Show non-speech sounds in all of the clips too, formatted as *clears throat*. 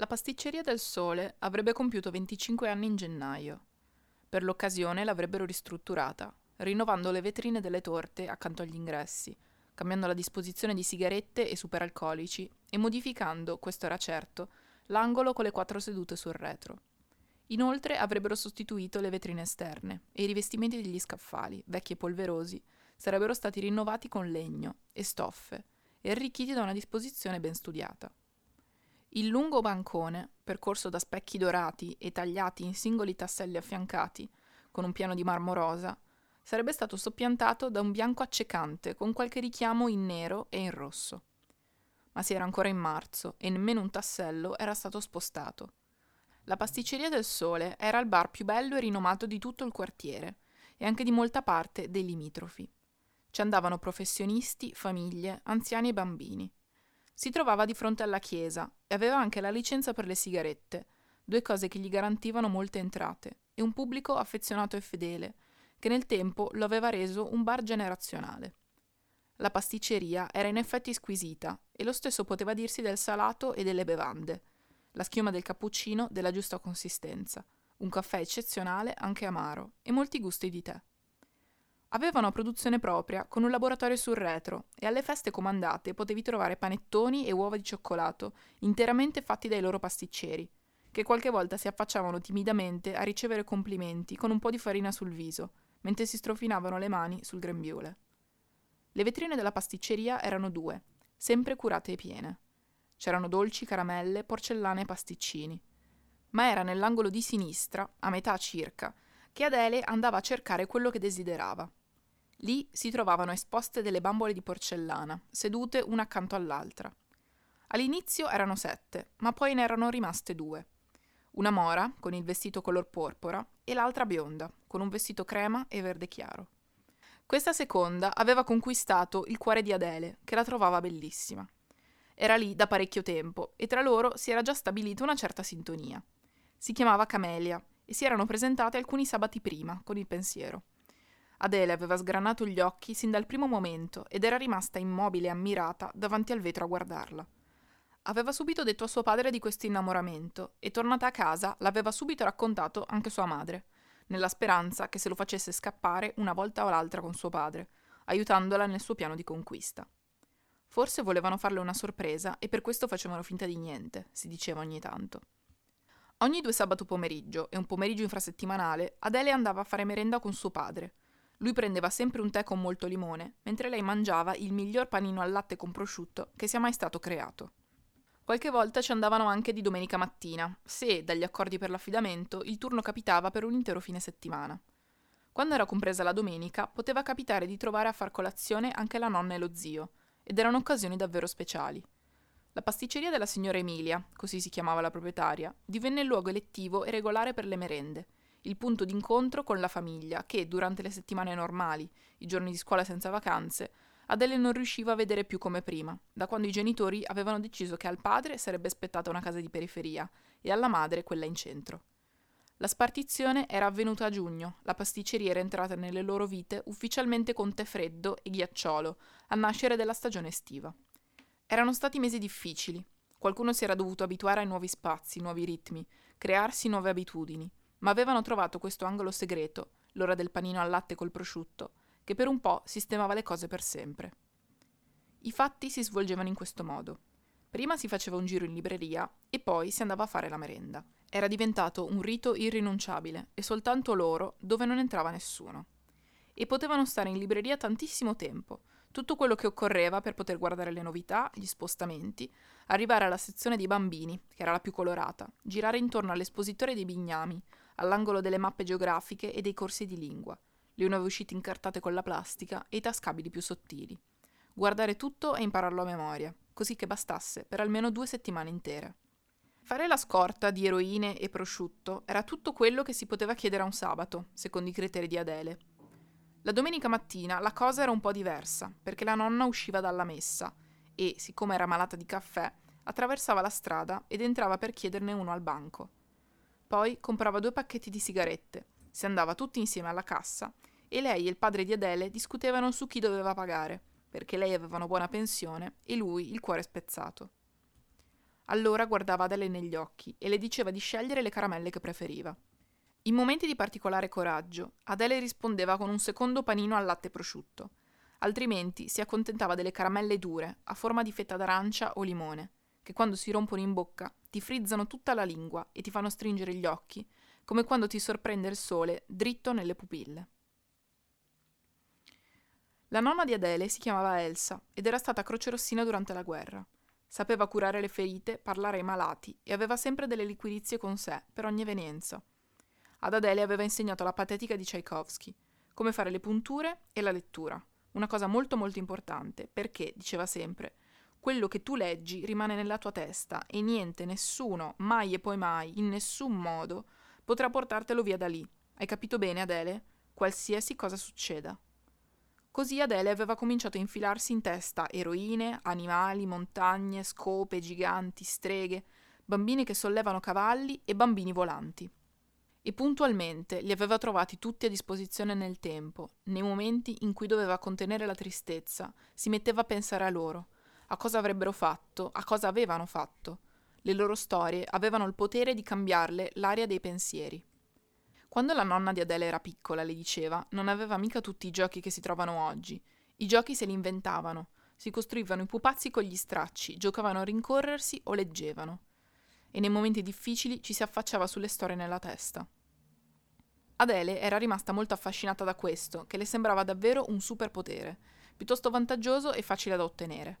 La pasticceria del Sole avrebbe compiuto 25 anni in gennaio. Per l'occasione l'avrebbero ristrutturata, rinnovando le vetrine delle torte accanto agli ingressi, cambiando la disposizione di sigarette e superalcolici e modificando, questo era certo, l'angolo con le quattro sedute sul retro. Inoltre avrebbero sostituito le vetrine esterne e i rivestimenti degli scaffali, vecchi e polverosi, sarebbero stati rinnovati con legno e stoffe e arricchiti da una disposizione ben studiata. Il lungo bancone, percorso da specchi dorati e tagliati in singoli tasselli affiancati, con un piano di marmo rosa, sarebbe stato soppiantato da un bianco accecante con qualche richiamo in nero e in rosso ma si era ancora in marzo e nemmeno un tassello era stato spostato. La pasticceria del Sole era il bar più bello e rinomato di tutto il quartiere e anche di molta parte dei limitrofi. Ci andavano professionisti, famiglie, anziani e bambini. Si trovava di fronte alla chiesa e aveva anche la licenza per le sigarette, due cose che gli garantivano molte entrate, e un pubblico affezionato e fedele, che nel tempo lo aveva reso un bar generazionale. La pasticceria era in effetti squisita e lo stesso poteva dirsi del salato e delle bevande. La schiuma del cappuccino della giusta consistenza, un caffè eccezionale anche amaro e molti gusti di tè. Aveva una produzione propria con un laboratorio sul retro e alle feste comandate potevi trovare panettoni e uova di cioccolato interamente fatti dai loro pasticceri, che qualche volta si affacciavano timidamente a ricevere complimenti con un po' di farina sul viso, mentre si strofinavano le mani sul grembiule. Le vetrine della pasticceria erano due, sempre curate e piene. C'erano dolci, caramelle, porcellane e pasticcini. Ma era nell'angolo di sinistra, a metà circa, che Adele andava a cercare quello che desiderava. Lì si trovavano esposte delle bambole di porcellana, sedute una accanto all'altra. All'inizio erano sette, ma poi ne erano rimaste due. Una mora, con il vestito color porpora, e l'altra bionda, con un vestito crema e verde chiaro. Questa seconda aveva conquistato il cuore di Adele, che la trovava bellissima. Era lì da parecchio tempo e tra loro si era già stabilita una certa sintonia. Si chiamava Camelia e si erano presentate alcuni sabati prima, con il pensiero. Adele aveva sgranato gli occhi sin dal primo momento ed era rimasta immobile e ammirata davanti al vetro a guardarla. Aveva subito detto a suo padre di questo innamoramento e tornata a casa l'aveva subito raccontato anche sua madre nella speranza che se lo facesse scappare una volta o l'altra con suo padre, aiutandola nel suo piano di conquista. Forse volevano farle una sorpresa e per questo facevano finta di niente, si diceva ogni tanto. Ogni due sabato pomeriggio e un pomeriggio infrasettimanale Adele andava a fare merenda con suo padre. Lui prendeva sempre un tè con molto limone, mentre lei mangiava il miglior panino al latte con prosciutto che sia mai stato creato. Qualche volta ci andavano anche di domenica mattina, se, dagli accordi per l'affidamento, il turno capitava per un intero fine settimana. Quando era compresa la domenica, poteva capitare di trovare a far colazione anche la nonna e lo zio, ed erano occasioni davvero speciali. La pasticceria della signora Emilia, così si chiamava la proprietaria, divenne il luogo elettivo e regolare per le merende, il punto d'incontro con la famiglia che, durante le settimane normali, i giorni di scuola senza vacanze, Adele non riusciva a vedere più come prima, da quando i genitori avevano deciso che al padre sarebbe aspettata una casa di periferia e alla madre quella in centro. La spartizione era avvenuta a giugno, la pasticceria era entrata nelle loro vite ufficialmente con tè freddo e ghiacciolo, al nascere della stagione estiva. Erano stati mesi difficili. Qualcuno si era dovuto abituare ai nuovi spazi, nuovi ritmi, crearsi nuove abitudini, ma avevano trovato questo angolo segreto, l'ora del panino al latte col prosciutto, che per un po' sistemava le cose per sempre. I fatti si svolgevano in questo modo. Prima si faceva un giro in libreria e poi si andava a fare la merenda. Era diventato un rito irrinunciabile e soltanto loro dove non entrava nessuno. E potevano stare in libreria tantissimo tempo, tutto quello che occorreva per poter guardare le novità, gli spostamenti, arrivare alla sezione dei bambini, che era la più colorata, girare intorno all'espositore dei bignami, all'angolo delle mappe geografiche e dei corsi di lingua, le nuove uscite incartate con la plastica e i tascabili più sottili. Guardare tutto e impararlo a memoria, così che bastasse per almeno due settimane intere. Fare la scorta di eroine e prosciutto era tutto quello che si poteva chiedere a un sabato, secondo i criteri di Adele. La domenica mattina la cosa era un po' diversa, perché la nonna usciva dalla messa e, siccome era malata di caffè, attraversava la strada ed entrava per chiederne uno al banco. Poi comprava due pacchetti di sigarette, si andava tutti insieme alla cassa e lei e il padre di Adele discutevano su chi doveva pagare, perché lei aveva una buona pensione e lui il cuore spezzato. Allora guardava Adele negli occhi e le diceva di scegliere le caramelle che preferiva. In momenti di particolare coraggio, Adele rispondeva con un secondo panino al latte prosciutto, altrimenti si accontentava delle caramelle dure, a forma di fetta d'arancia o limone, che quando si rompono in bocca ti frizzano tutta la lingua e ti fanno stringere gli occhi, come quando ti sorprende il sole dritto nelle pupille. La nonna di Adele si chiamava Elsa ed era stata crocerossina durante la guerra. Sapeva curare le ferite, parlare ai malati e aveva sempre delle liquidizie con sé per ogni evenienza. Ad Adele aveva insegnato la patetica di Tchaikovsky, come fare le punture e la lettura, una cosa molto molto importante, perché, diceva sempre, quello che tu leggi rimane nella tua testa e niente, nessuno, mai e poi mai, in nessun modo, potrà portartelo via da lì. Hai capito bene, Adele? Qualsiasi cosa succeda. Così Adele aveva cominciato a infilarsi in testa eroine, animali, montagne, scope, giganti, streghe, bambini che sollevano cavalli e bambini volanti. E puntualmente li aveva trovati tutti a disposizione nel tempo, nei momenti in cui doveva contenere la tristezza, si metteva a pensare a loro, a cosa avrebbero fatto, a cosa avevano fatto. Le loro storie avevano il potere di cambiarle l'aria dei pensieri. Quando la nonna di Adele era piccola, le diceva, non aveva mica tutti i giochi che si trovano oggi. I giochi se li inventavano, si costruivano i pupazzi con gli stracci, giocavano a rincorrersi o leggevano. E nei momenti difficili ci si affacciava sulle storie nella testa. Adele era rimasta molto affascinata da questo, che le sembrava davvero un superpotere, piuttosto vantaggioso e facile da ottenere.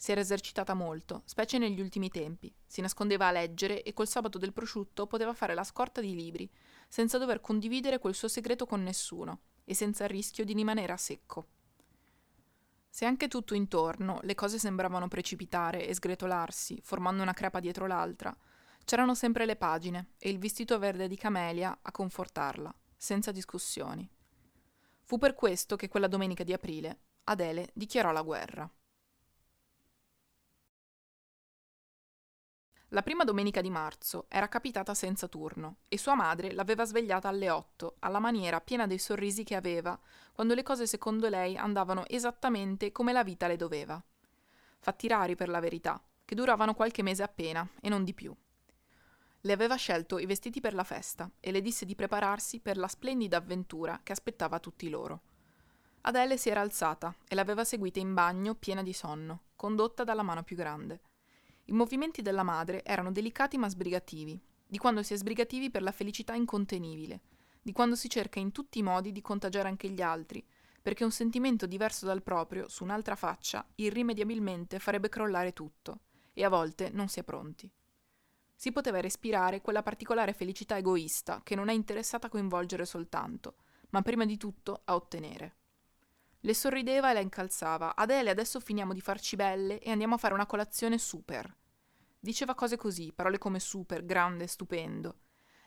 Si era esercitata molto, specie negli ultimi tempi. Si nascondeva a leggere e col sabato del prosciutto poteva fare la scorta di libri, senza dover condividere quel suo segreto con nessuno e senza il rischio di rimanere a secco. Se anche tutto intorno le cose sembravano precipitare e sgretolarsi, formando una crepa dietro l'altra, c'erano sempre le pagine e il vestito verde di Camelia a confortarla, senza discussioni. Fu per questo che quella domenica di aprile Adele dichiarò la guerra. La prima domenica di marzo era capitata senza turno e sua madre l'aveva svegliata alle otto, alla maniera piena dei sorrisi che aveva, quando le cose secondo lei andavano esattamente come la vita le doveva. Fatti rari per la verità, che duravano qualche mese appena e non di più. Le aveva scelto i vestiti per la festa e le disse di prepararsi per la splendida avventura che aspettava tutti loro. Adele si era alzata e l'aveva seguita in bagno piena di sonno, condotta dalla mano più grande. I movimenti della madre erano delicati ma sbrigativi, di quando si è sbrigativi per la felicità incontenibile, di quando si cerca in tutti i modi di contagiare anche gli altri, perché un sentimento diverso dal proprio, su un'altra faccia, irrimediabilmente farebbe crollare tutto, e a volte non si è pronti. Si poteva respirare quella particolare felicità egoista che non è interessata a coinvolgere soltanto, ma prima di tutto a ottenere. Le sorrideva e la incalzava. Adele, adesso finiamo di farci belle e andiamo a fare una colazione super. Diceva cose così, parole come super, grande, stupendo.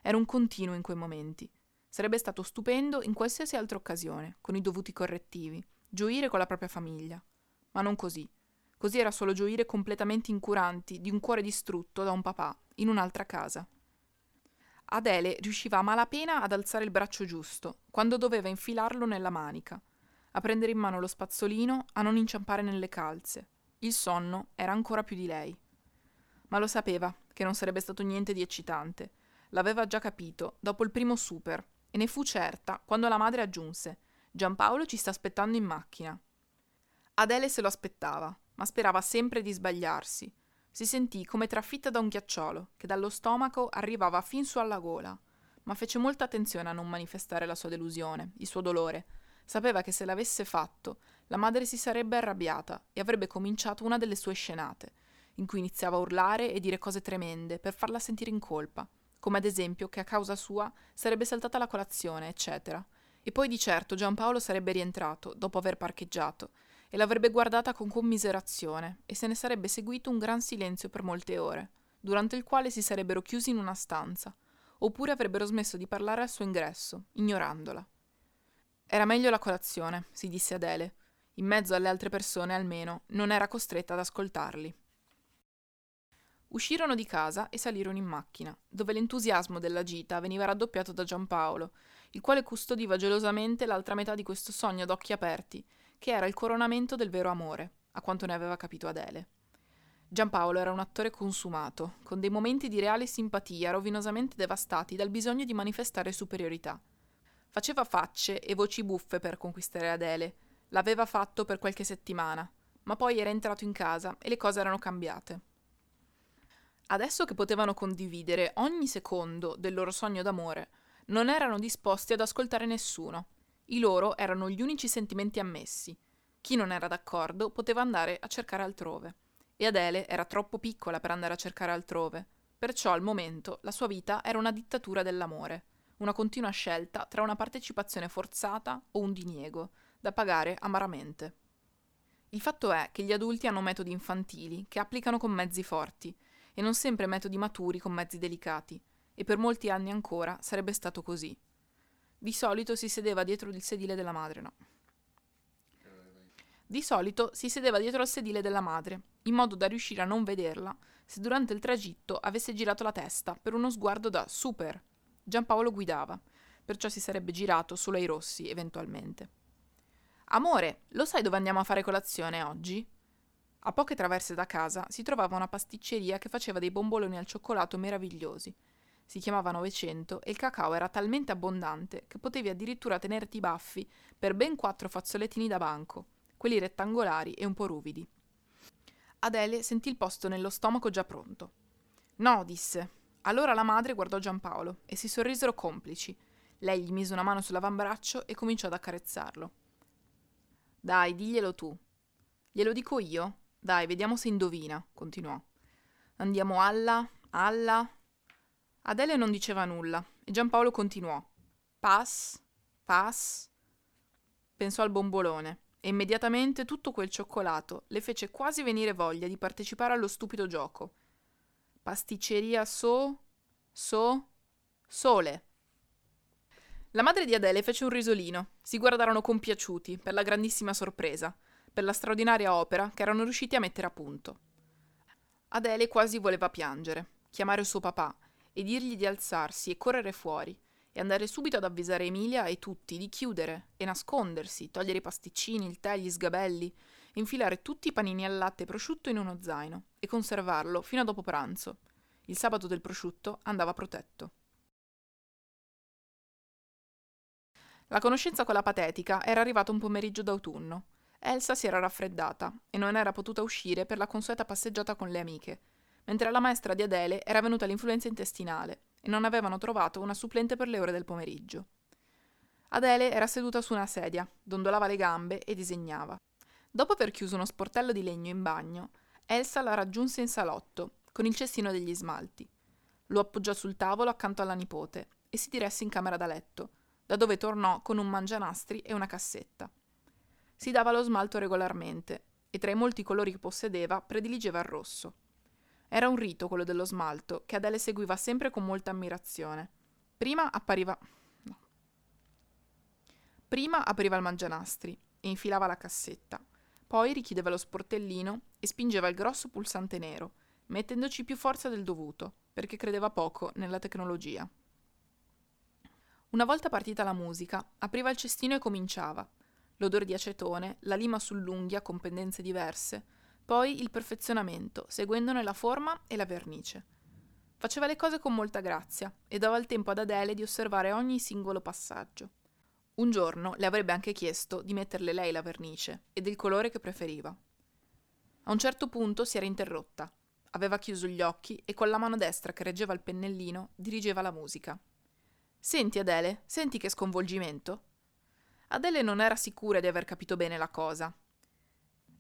Era un continuo in quei momenti. Sarebbe stato stupendo in qualsiasi altra occasione, con i dovuti correttivi, gioire con la propria famiglia. Ma non così. Così era solo gioire completamente incuranti di un cuore distrutto da un papà, in un'altra casa. Adele riusciva a malapena ad alzare il braccio giusto, quando doveva infilarlo nella manica, a prendere in mano lo spazzolino, a non inciampare nelle calze. Il sonno era ancora più di lei ma lo sapeva che non sarebbe stato niente di eccitante. L'aveva già capito dopo il primo super e ne fu certa quando la madre aggiunse Giampaolo ci sta aspettando in macchina. Adele se lo aspettava, ma sperava sempre di sbagliarsi. Si sentì come trafitta da un ghiacciolo che dallo stomaco arrivava fin su alla gola, ma fece molta attenzione a non manifestare la sua delusione, il suo dolore. Sapeva che se l'avesse fatto, la madre si sarebbe arrabbiata e avrebbe cominciato una delle sue scenate, in cui iniziava a urlare e dire cose tremende per farla sentire in colpa, come ad esempio che a causa sua sarebbe saltata la colazione, eccetera. E poi di certo Giampaolo sarebbe rientrato, dopo aver parcheggiato, e l'avrebbe guardata con commiserazione, e se ne sarebbe seguito un gran silenzio per molte ore, durante il quale si sarebbero chiusi in una stanza, oppure avrebbero smesso di parlare al suo ingresso, ignorandola. Era meglio la colazione, si disse Adele. In mezzo alle altre persone, almeno, non era costretta ad ascoltarli. Uscirono di casa e salirono in macchina, dove l'entusiasmo della gita veniva raddoppiato da Giampaolo, il quale custodiva gelosamente l'altra metà di questo sogno d'occhi aperti, che era il coronamento del vero amore, a quanto ne aveva capito Adele. Giampaolo era un attore consumato, con dei momenti di reale simpatia rovinosamente devastati dal bisogno di manifestare superiorità. Faceva facce e voci buffe per conquistare Adele, l'aveva fatto per qualche settimana, ma poi era entrato in casa e le cose erano cambiate. Adesso che potevano condividere ogni secondo del loro sogno d'amore, non erano disposti ad ascoltare nessuno. I loro erano gli unici sentimenti ammessi. Chi non era d'accordo poteva andare a cercare altrove. E Adele era troppo piccola per andare a cercare altrove. Perciò al momento la sua vita era una dittatura dell'amore, una continua scelta tra una partecipazione forzata o un diniego, da pagare amaramente. Il fatto è che gli adulti hanno metodi infantili che applicano con mezzi forti e non sempre metodi maturi con mezzi delicati, e per molti anni ancora sarebbe stato così. Di solito si sedeva dietro il sedile della madre, no. Di solito si sedeva dietro al sedile della madre, in modo da riuscire a non vederla se durante il tragitto avesse girato la testa per uno sguardo da super. Giampaolo guidava, perciò si sarebbe girato solo ai rossi, eventualmente. Amore, lo sai dove andiamo a fare colazione oggi? A poche traverse da casa si trovava una pasticceria che faceva dei bomboloni al cioccolato meravigliosi. Si chiamava Novecento e il cacao era talmente abbondante che potevi addirittura tenerti i baffi per ben quattro fazzolettini da banco, quelli rettangolari e un po' ruvidi. Adele sentì il posto nello stomaco già pronto. No, disse. Allora la madre guardò Giampaolo e si sorrisero complici. Lei gli mise una mano sull'avambraccio e cominciò ad accarezzarlo. Dai, diglielo tu. Glielo dico io? Dai, vediamo se indovina, continuò. Andiamo alla, alla. Adele non diceva nulla e Giampaolo continuò. Pass, pass. Pensò al bombolone e immediatamente tutto quel cioccolato le fece quasi venire voglia di partecipare allo stupido gioco. Pasticceria so, so, sole. La madre di Adele fece un risolino. Si guardarono compiaciuti per la grandissima sorpresa per la straordinaria opera che erano riusciti a mettere a punto. Adele quasi voleva piangere, chiamare suo papà e dirgli di alzarsi e correre fuori e andare subito ad avvisare Emilia e tutti di chiudere e nascondersi, togliere i pasticcini, il tè, gli sgabelli, infilare tutti i panini al latte e prosciutto in uno zaino e conservarlo fino a dopo pranzo. Il sabato del prosciutto andava protetto. La conoscenza con la patetica era arrivata un pomeriggio d'autunno Elsa si era raffreddata e non era potuta uscire per la consueta passeggiata con le amiche, mentre alla maestra di Adele era venuta l'influenza intestinale e non avevano trovato una supplente per le ore del pomeriggio. Adele era seduta su una sedia, dondolava le gambe e disegnava. Dopo aver chiuso uno sportello di legno in bagno, Elsa la raggiunse in salotto, con il cestino degli smalti. Lo appoggiò sul tavolo accanto alla nipote e si diresse in camera da letto, da dove tornò con un mangianastri e una cassetta. Si dava lo smalto regolarmente e tra i molti colori che possedeva prediligeva il rosso. Era un rito quello dello smalto che Adele seguiva sempre con molta ammirazione. Prima appariva. Prima apriva il mangianastri e infilava la cassetta. Poi richiudeva lo sportellino e spingeva il grosso pulsante nero, mettendoci più forza del dovuto, perché credeva poco nella tecnologia. Una volta partita la musica, apriva il cestino e cominciava, l'odore di acetone, la lima sull'unghia con pendenze diverse, poi il perfezionamento, seguendone la forma e la vernice. Faceva le cose con molta grazia e dava il tempo ad Adele di osservare ogni singolo passaggio. Un giorno le avrebbe anche chiesto di metterle lei la vernice e del colore che preferiva. A un certo punto si era interrotta. Aveva chiuso gli occhi e con la mano destra che reggeva il pennellino dirigeva la musica. Senti Adele, senti che sconvolgimento? Adele non era sicura di aver capito bene la cosa.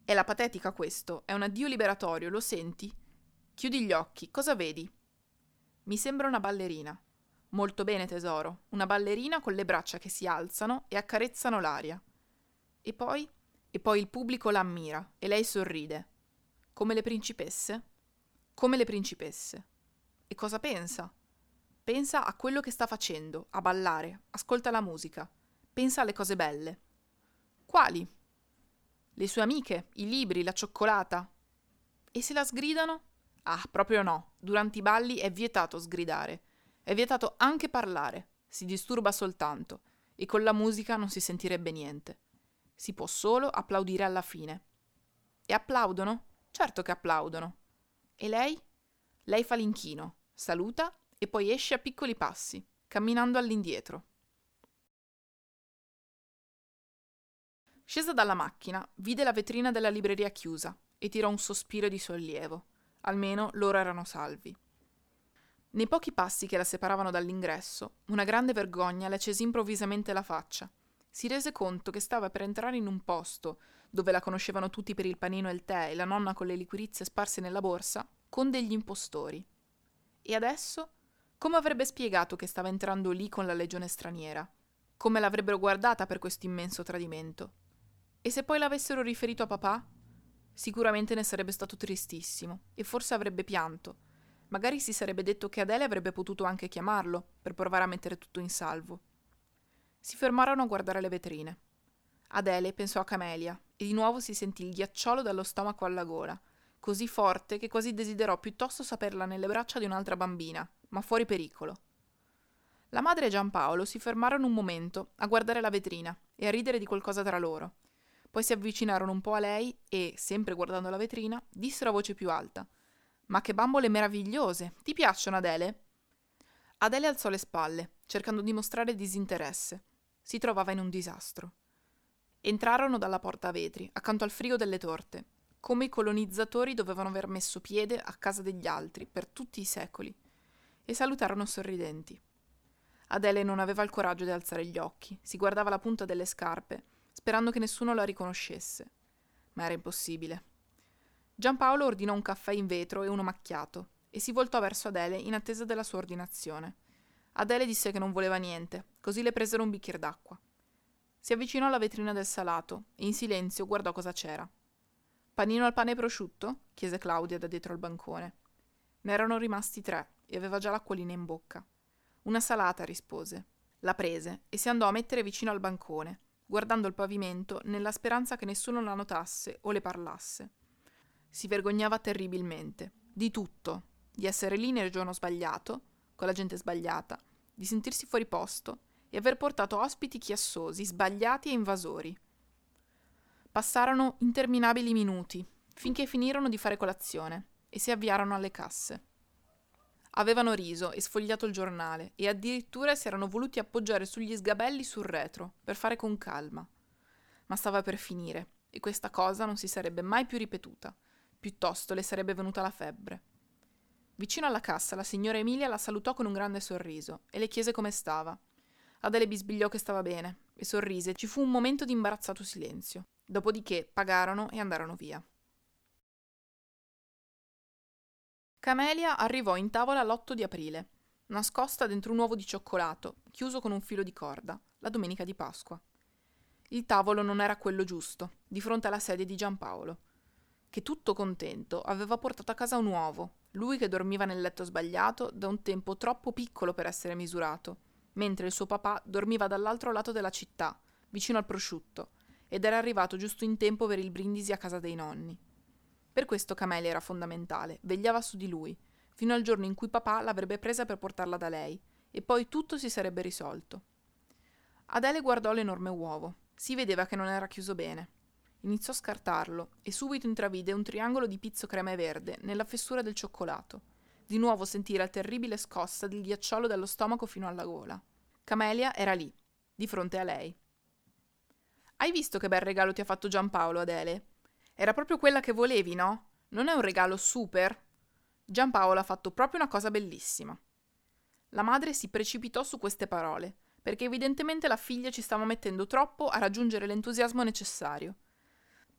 È la patetica questo, è un addio liberatorio, lo senti? Chiudi gli occhi, cosa vedi? Mi sembra una ballerina. Molto bene, tesoro, una ballerina con le braccia che si alzano e accarezzano l'aria. E poi? E poi il pubblico la ammira e lei sorride. Come le principesse? Come le principesse. E cosa pensa? Pensa a quello che sta facendo, a ballare, ascolta la musica, pensa alle cose belle. Quali? Le sue amiche, i libri, la cioccolata. E se la sgridano? Ah, proprio no. Durante i balli è vietato sgridare. È vietato anche parlare. Si disturba soltanto. E con la musica non si sentirebbe niente. Si può solo applaudire alla fine. E applaudono? Certo che applaudono. E lei? Lei fa l'inchino, saluta e poi esce a piccoli passi, camminando all'indietro. Scesa dalla macchina, vide la vetrina della libreria chiusa e tirò un sospiro di sollievo. Almeno loro erano salvi. Nei pochi passi che la separavano dall'ingresso, una grande vergogna le accese improvvisamente la faccia. Si rese conto che stava per entrare in un posto dove la conoscevano tutti per il panino e il tè e la nonna con le liquirizie sparse nella borsa, con degli impostori. E adesso? Come avrebbe spiegato che stava entrando lì con la legione straniera? Come l'avrebbero guardata per questo immenso tradimento? E se poi l'avessero riferito a papà? Sicuramente ne sarebbe stato tristissimo e forse avrebbe pianto. Magari si sarebbe detto che Adele avrebbe potuto anche chiamarlo per provare a mettere tutto in salvo. Si fermarono a guardare le vetrine. Adele pensò a Camelia e di nuovo si sentì il ghiacciolo dallo stomaco alla gola, così forte che quasi desiderò piuttosto saperla nelle braccia di un'altra bambina, ma fuori pericolo. La madre e Giampaolo si fermarono un momento a guardare la vetrina e a ridere di qualcosa tra loro. Poi si avvicinarono un po' a lei e, sempre guardando la vetrina, dissero a voce più alta: Ma che bambole meravigliose! Ti piacciono, Adele? Adele alzò le spalle, cercando di mostrare disinteresse. Si trovava in un disastro. Entrarono dalla porta a vetri, accanto al frigo delle torte, come i colonizzatori dovevano aver messo piede a casa degli altri per tutti i secoli, e salutarono sorridenti. Adele non aveva il coraggio di alzare gli occhi, si guardava la punta delle scarpe, sperando che nessuno la riconoscesse. Ma era impossibile. Giampaolo ordinò un caffè in vetro e uno macchiato, e si voltò verso Adele in attesa della sua ordinazione. Adele disse che non voleva niente, così le presero un bicchiere d'acqua. Si avvicinò alla vetrina del salato e in silenzio guardò cosa c'era. Panino al pane e prosciutto? chiese Claudia da dietro al bancone. Ne erano rimasti tre e aveva già l'acquolina in bocca. Una salata, rispose. La prese e si andò a mettere vicino al bancone, guardando il pavimento nella speranza che nessuno la notasse o le parlasse. Si vergognava terribilmente, di tutto, di essere lì nel giorno sbagliato, con la gente sbagliata, di sentirsi fuori posto e aver portato ospiti chiassosi, sbagliati e invasori. Passarono interminabili minuti, finché finirono di fare colazione e si avviarono alle casse. Avevano riso e sfogliato il giornale e addirittura si erano voluti appoggiare sugli sgabelli sul retro per fare con calma. Ma stava per finire e questa cosa non si sarebbe mai più ripetuta. Piuttosto le sarebbe venuta la febbre. Vicino alla cassa la signora Emilia la salutò con un grande sorriso e le chiese come stava. Adele bisbigliò che stava bene e sorrise. Ci fu un momento di imbarazzato silenzio. Dopodiché pagarono e andarono via. Camelia arrivò in tavola l'8 di aprile, nascosta dentro un uovo di cioccolato, chiuso con un filo di corda, la domenica di Pasqua. Il tavolo non era quello giusto, di fronte alla sedia di Giampaolo, che tutto contento aveva portato a casa un uovo, lui che dormiva nel letto sbagliato da un tempo troppo piccolo per essere misurato mentre il suo papà dormiva dall'altro lato della città, vicino al prosciutto, ed era arrivato giusto in tempo per il brindisi a casa dei nonni. Per questo Camelia era fondamentale, vegliava su di lui, fino al giorno in cui papà l'avrebbe presa per portarla da lei, e poi tutto si sarebbe risolto. Adele guardò l'enorme uovo. Si vedeva che non era chiuso bene. Iniziò a scartarlo e subito intravide un triangolo di pizzo crema e verde nella fessura del cioccolato di nuovo sentì la terribile scossa del ghiacciolo dallo stomaco fino alla gola. Camelia era lì, di fronte a lei. Hai visto che bel regalo ti ha fatto Giampaolo, Adele? Era proprio quella che volevi, no? Non è un regalo super? Giampaolo ha fatto proprio una cosa bellissima. La madre si precipitò su queste parole, perché evidentemente la figlia ci stava mettendo troppo a raggiungere l'entusiasmo necessario.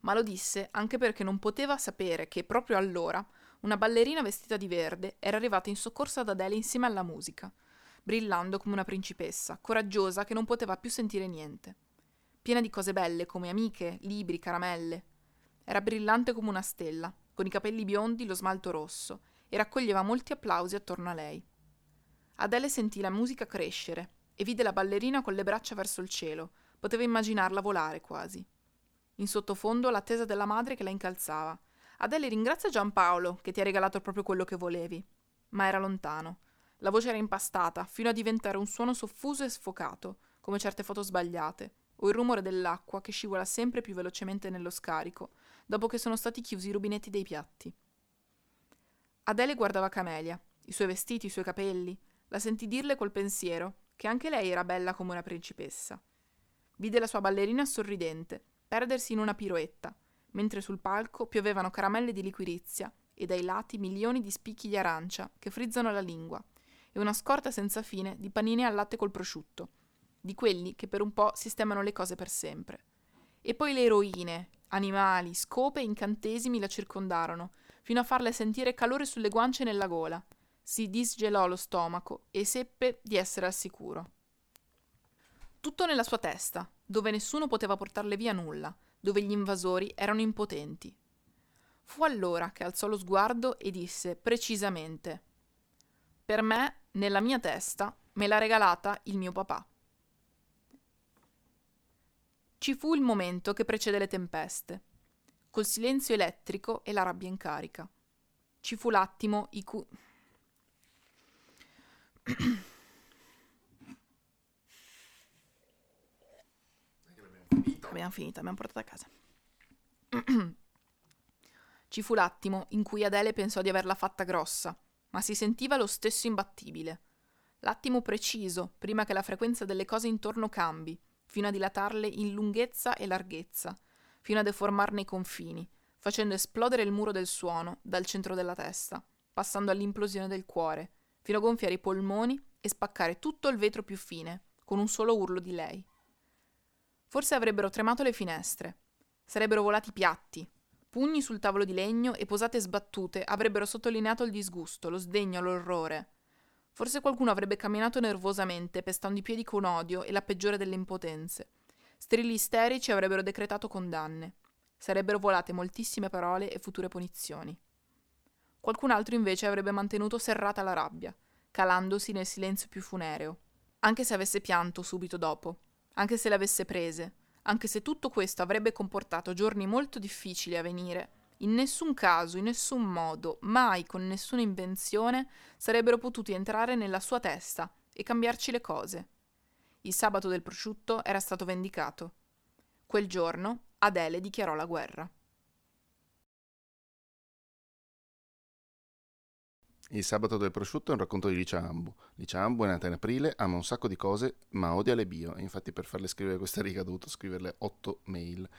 Ma lo disse anche perché non poteva sapere che proprio allora una ballerina vestita di verde era arrivata in soccorso ad Adele insieme alla musica, brillando come una principessa, coraggiosa che non poteva più sentire niente. Piena di cose belle come amiche, libri, caramelle. Era brillante come una stella, con i capelli biondi, lo smalto rosso, e raccoglieva molti applausi attorno a lei. Adele sentì la musica crescere e vide la ballerina con le braccia verso il cielo, poteva immaginarla volare quasi. In sottofondo l'attesa della madre che la incalzava. Adele ringrazia Giampaolo che ti ha regalato proprio quello che volevi. Ma era lontano. La voce era impastata, fino a diventare un suono soffuso e sfocato, come certe foto sbagliate, o il rumore dell'acqua che scivola sempre più velocemente nello scarico, dopo che sono stati chiusi i rubinetti dei piatti. Adele guardava Camelia, i suoi vestiti, i suoi capelli, la sentì dirle col pensiero che anche lei era bella come una principessa. Vide la sua ballerina sorridente, perdersi in una piroetta, mentre sul palco piovevano caramelle di liquirizia e dai lati milioni di spicchi di arancia che frizzano la lingua, e una scorta senza fine di panini al latte col prosciutto, di quelli che per un po' sistemano le cose per sempre. E poi le eroine, animali, scope e incantesimi la circondarono, fino a farle sentire calore sulle guance e nella gola. Si disgelò lo stomaco e seppe di essere al sicuro. Tutto nella sua testa, dove nessuno poteva portarle via nulla, dove gli invasori erano impotenti. Fu allora che alzò lo sguardo e disse precisamente Per me, nella mia testa, me l'ha regalata il mio papà. Ci fu il momento che precede le tempeste, col silenzio elettrico e la rabbia in carica. Ci fu l'attimo i cui... *clears throat* Abbiamo finito, abbiamo portato a casa. *clears throat* Ci fu l'attimo in cui Adele pensò di averla fatta grossa, ma si sentiva lo stesso imbattibile. L'attimo preciso, prima che la frequenza delle cose intorno cambi, fino a dilatarle in lunghezza e larghezza, fino a deformarne i confini, facendo esplodere il muro del suono dal centro della testa, passando all'implosione del cuore, fino a gonfiare i polmoni e spaccare tutto il vetro più fine, con un solo urlo di lei. Forse avrebbero tremato le finestre, sarebbero volati piatti, pugni sul tavolo di legno e posate sbattute avrebbero sottolineato il disgusto, lo sdegno, l'orrore. Forse qualcuno avrebbe camminato nervosamente, pestando i piedi con odio e la peggiore delle impotenze. Strilli isterici avrebbero decretato condanne. Sarebbero volate moltissime parole e future punizioni. Qualcun altro invece avrebbe mantenuto serrata la rabbia, calandosi nel silenzio più funereo, anche se avesse pianto subito dopo, anche se le avesse prese, anche se tutto questo avrebbe comportato giorni molto difficili a venire, in nessun caso, in nessun modo, mai con nessuna invenzione sarebbero potuti entrare nella sua testa e cambiarci le cose. Il sabato del prosciutto era stato vendicato. Quel giorno Adele dichiarò la guerra. Il sabato del prosciutto è un racconto di Licia Ambu. Licia Ambu è nata in aprile, ama un sacco di cose, ma odia le bio. Infatti per farle scrivere questa riga ho dovuto scriverle otto mail.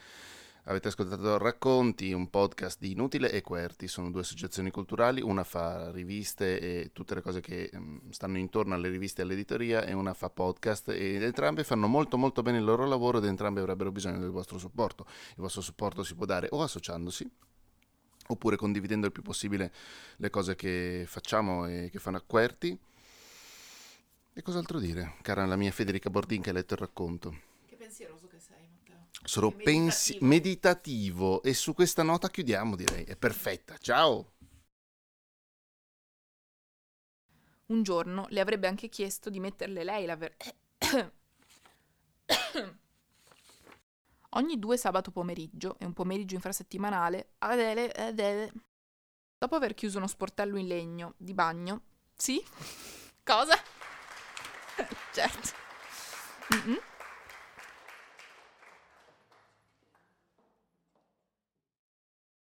Avete ascoltato Racconti, un podcast di Inutile e Querti, sono due associazioni culturali, una fa riviste e tutte le cose che mm, stanno intorno alle riviste e all'editoria e una fa podcast e entrambe fanno molto molto bene il loro lavoro ed entrambe avrebbero bisogno del vostro supporto. Il vostro supporto si può dare o associandosi oppure condividendo il più possibile le cose che facciamo e che fanno a Querti. E cos'altro dire, cara la mia Federica Bordin che ha letto il racconto? Che pensieroso che sei, Matteo. Sono pensi- meditativo e su questa nota chiudiamo direi, è perfetta, ciao! Un giorno le avrebbe anche chiesto di metterle lei la ver... *coughs* *coughs* *coughs* Ogni due sabato pomeriggio e un pomeriggio infrasettimanale, Adele, Adele... Dopo aver chiuso uno sportello in legno di bagno... Sì? *laughs* Cosa? *laughs* certo. Mm-mm.